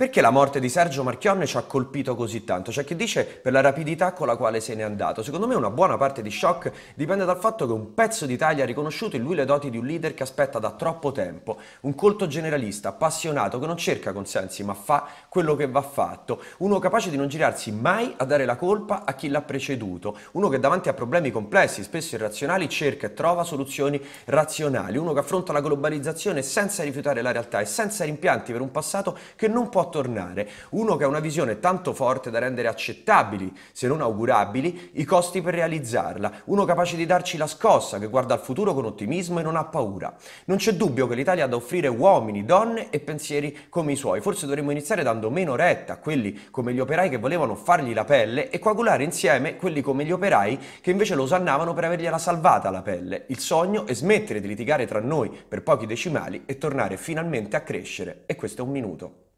Perché la morte di Sergio Marchionne ci ha colpito così tanto? C'è chi dice per la rapidità con la quale se n'è andato. Secondo me una buona parte di shock dipende dal fatto che un pezzo d'Italia ha riconosciuto in lui le doti di un leader che aspetta da troppo tempo, un colto generalista, appassionato, che non cerca consensi ma fa quello che va fatto, uno capace di non girarsi mai a dare la colpa a chi l'ha preceduto, uno che davanti a problemi complessi, spesso irrazionali, cerca e trova soluzioni razionali, uno che affronta la globalizzazione senza rifiutare la realtà e senza rimpianti per un passato che non può tornare. Uno che ha una visione tanto forte da rendere accettabili, se non augurabili, i costi per realizzarla. Uno capace di darci la scossa, che guarda al futuro con ottimismo e non ha paura. Non c'è dubbio che l'Italia ha da offrire uomini, donne e pensieri come i suoi. Forse dovremmo iniziare dando meno retta a quelli come gli operai che volevano fargli la pelle e coagulare insieme quelli come gli operai che invece lo osannavano per avergliela salvata la pelle. Il sogno è smettere di litigare tra noi per pochi decimali e tornare finalmente a crescere. E questo è un minuto.